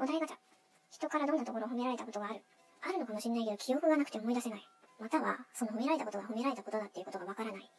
お題ガチャ。人からどんなところを褒められたことがある？あるのかもしれないけど、記憶がなくて思い出せない。または、その褒められたことが褒められたことだっていうことがわからない。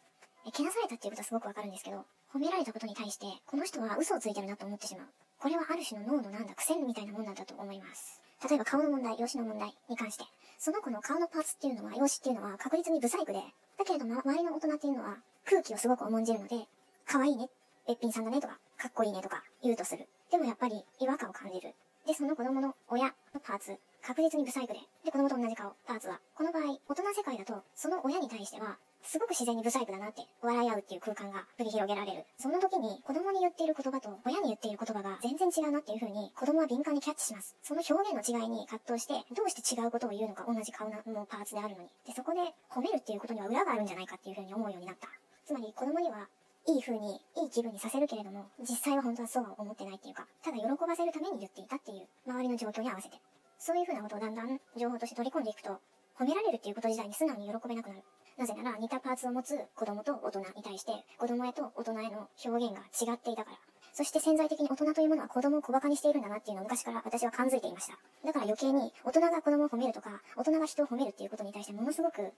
え、けなされたっていうことはすごくわかるんですけど、褒められたことに対して、この人は嘘をついてるなと思ってしまう。これはある種の脳のなんだ、癖みたいなもんなんだと思います。例えば顔の問題、容姿の問題に関して、その子の顔のパーツっていうのは、容姿っていうのは確実にブサイクで、だけれども、周りの大人っていうのは空気をすごく重んじるので、可愛いね、べっぴんさんだねとか、かっこいいねとか言うとする。でもやっぱり違和感を感じる。で、その子供の親のパーツ、確実にブサイクで、で、子供と同じ顔、パーツは。この場合、大人世界だと、その親に対しては、すごく自然にブサイクだなって笑い合うっていう空間が繰り広げられる。その時に子供に言っている言葉と親に言っている言葉が全然違うなっていう風に子供は敏感にキャッチします。その表現の違いに葛藤してどうして違うことを言うのか同じ顔のパーツであるのに。で、そこで褒めるっていうことには裏があるんじゃないかっていう風に思うようになった。つまり子供にはいい風に、いい気分にさせるけれども、実際は本当はそうは思ってないっていうか、ただ喜ばせるために言っていたっていう、周りの状況に合わせて。そういう風なことをだんだん情報として取り込んでいくと、褒められるっていうこと自体に素直に喜べなくなる。なぜなら似たパーツを持つ子供と大人に対して子供へと大人への表現が違っていたから。そして潜在的に大人というものは子供を小馬鹿にしているんだなっていうのを昔から私は感づいていました。だから余計に大人が子供を褒めるとか、大人が人を褒めるっていうことに対してものすごく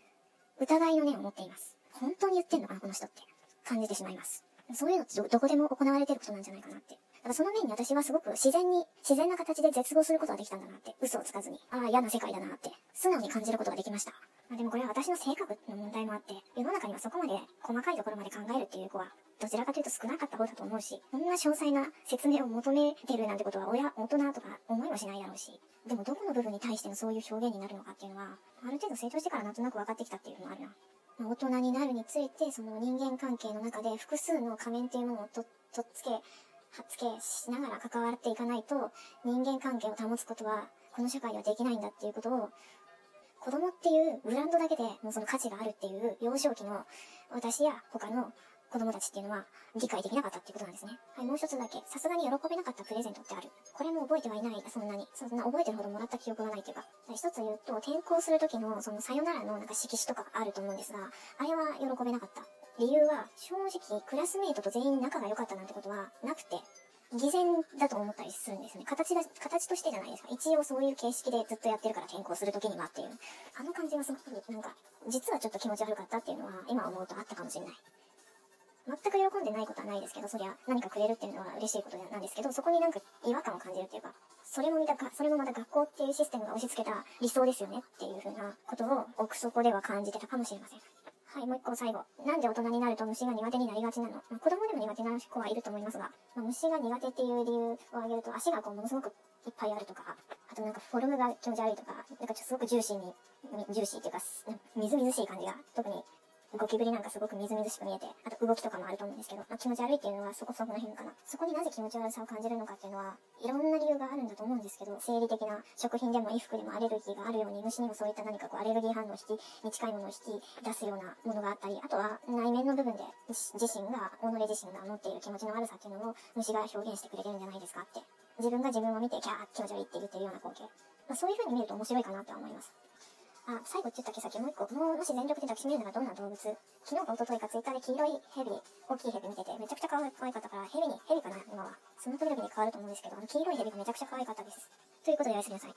疑いの念を持っています。本当に言ってんのかな、この人って感じてしまいます。そういうのってどこでも行われてることなんじゃないかなってだからその面に私はすごく自然に、自然な形で絶望することができたんだなって、嘘をつかずに、ああ、嫌な世界だなって、素直に感じることができました。まあ、でもこれは私の性格の問題もあって、世の中にはそこまで細かいところまで考えるっていう子は、どちらかというと少なかった方だと思うし、こんな詳細な説明を求めてるなんてことは親、大人とか思いもしないだろうし、でもどこの部分に対してのそういう表現になるのかっていうのは、ある程度成長してからなんとなく分かってきたっていうのもあるな。まあ、大人になるについて、その人間関係の中で複数の仮面っていうものをととっつけ、はっつけしながら関わっていかないと人間関係を保つことはこの社会ではできないんだっていうことを子供っていうブランドだけでもうその価値があるっていう幼少期の私や他の子供たちっていうのは理解できなかったっていうことなんですね。はい、もう一つだけ。さすがに喜べなかったプレゼントってある。これも覚えてはいない。そんなに。そんな覚えてるほどもらった記憶がないというか。一つ言うと、転校する時のそのさよならのなんか色紙とかあると思うんですが、あれは喜べなかった。理由は、正直、クラスメイトと全員仲が良かったなんてことはなくて、偽善だと思ったりするんですね。形だ、形としてじゃないですか。一応そういう形式でずっとやってるから転校するときにはっていう。あの感じはすごく、なんか、実はちょっと気持ち悪かったっていうのは、今思うとあったかもしれない。全く喜んでないことはないですけど、そりゃ何かくれるっていうのは嬉しいことなんですけど、そこになんか違和感を感じるっていうか、それも見たか、それもまた学校っていうシステムが押し付けた理想ですよねっていう風なことを奥底では感じてたかもしれません。はい、もう一個最後。なんで大人になると虫が苦手になりがちなの、まあ、子供でも苦手な子はいると思いますが、まあ、虫が苦手っていう理由を挙げると、足がこうものすごくいっぱいあるとか、あとなんかフォルムが気持ち悪いとか、なんかすごくジューシーに、ジューシーっていうか、みずみずしい感じが特にゴキブリなんかすごくみずみずしく見えて、あと動きとかもあると思うんですけど、まあ、気持ち悪いっていうのはそこそこの辺かな。そこになぜ気持ち悪さを感じるのかっていうのは、いろんな理由があるんだと思うんですけど、生理的な食品でも衣服でもアレルギーがあるように、虫にもそういった何かこうアレルギー反応引きに近いものを引き出すようなものがあったり、あとは内面の部分で自身が、己自身が持っている気持ちの悪さっていうのを虫が表現してくれてるんじゃないですかって。自分が自分を見て、キャー気持ち悪いって言ってるような光景。まあ、そういう風に見ると面白いかなとは思います。あ、最後って言ったっけ？さもう一個。もうもし全力で抱きしめるならどんな動物？昨日か一昨日かツイッターで黄色いヘビ、大きいヘビ見てて、めちゃくちゃ可愛かったから、ヘビに、ヘビかな？今は。その時々に変わると思うんですけど、あの黄色いヘビがめちゃくちゃ可愛かったです。ということでおやすみなさい。